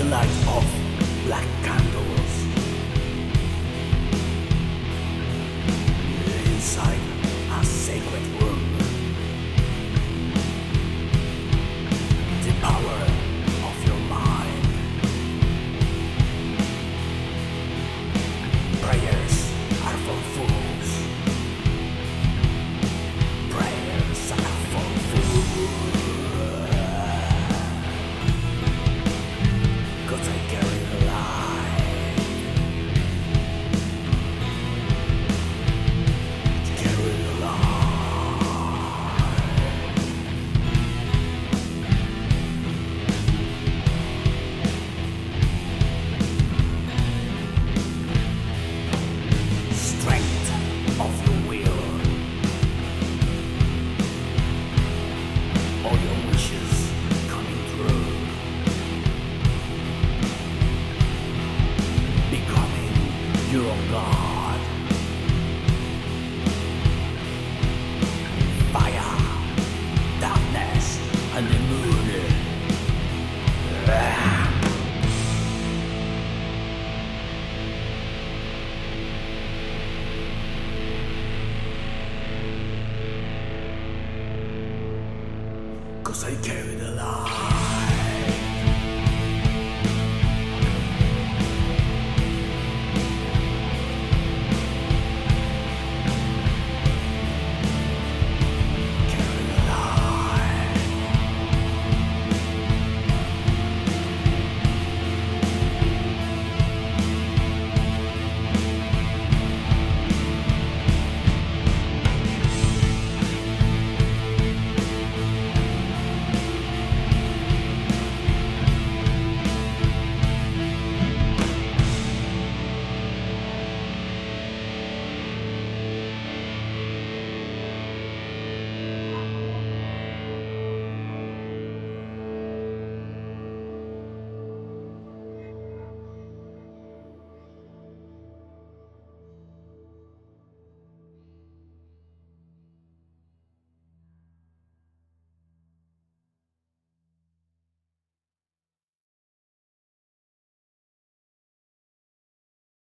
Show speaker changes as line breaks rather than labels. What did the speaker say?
the light of black candles inside. Cause I carry the light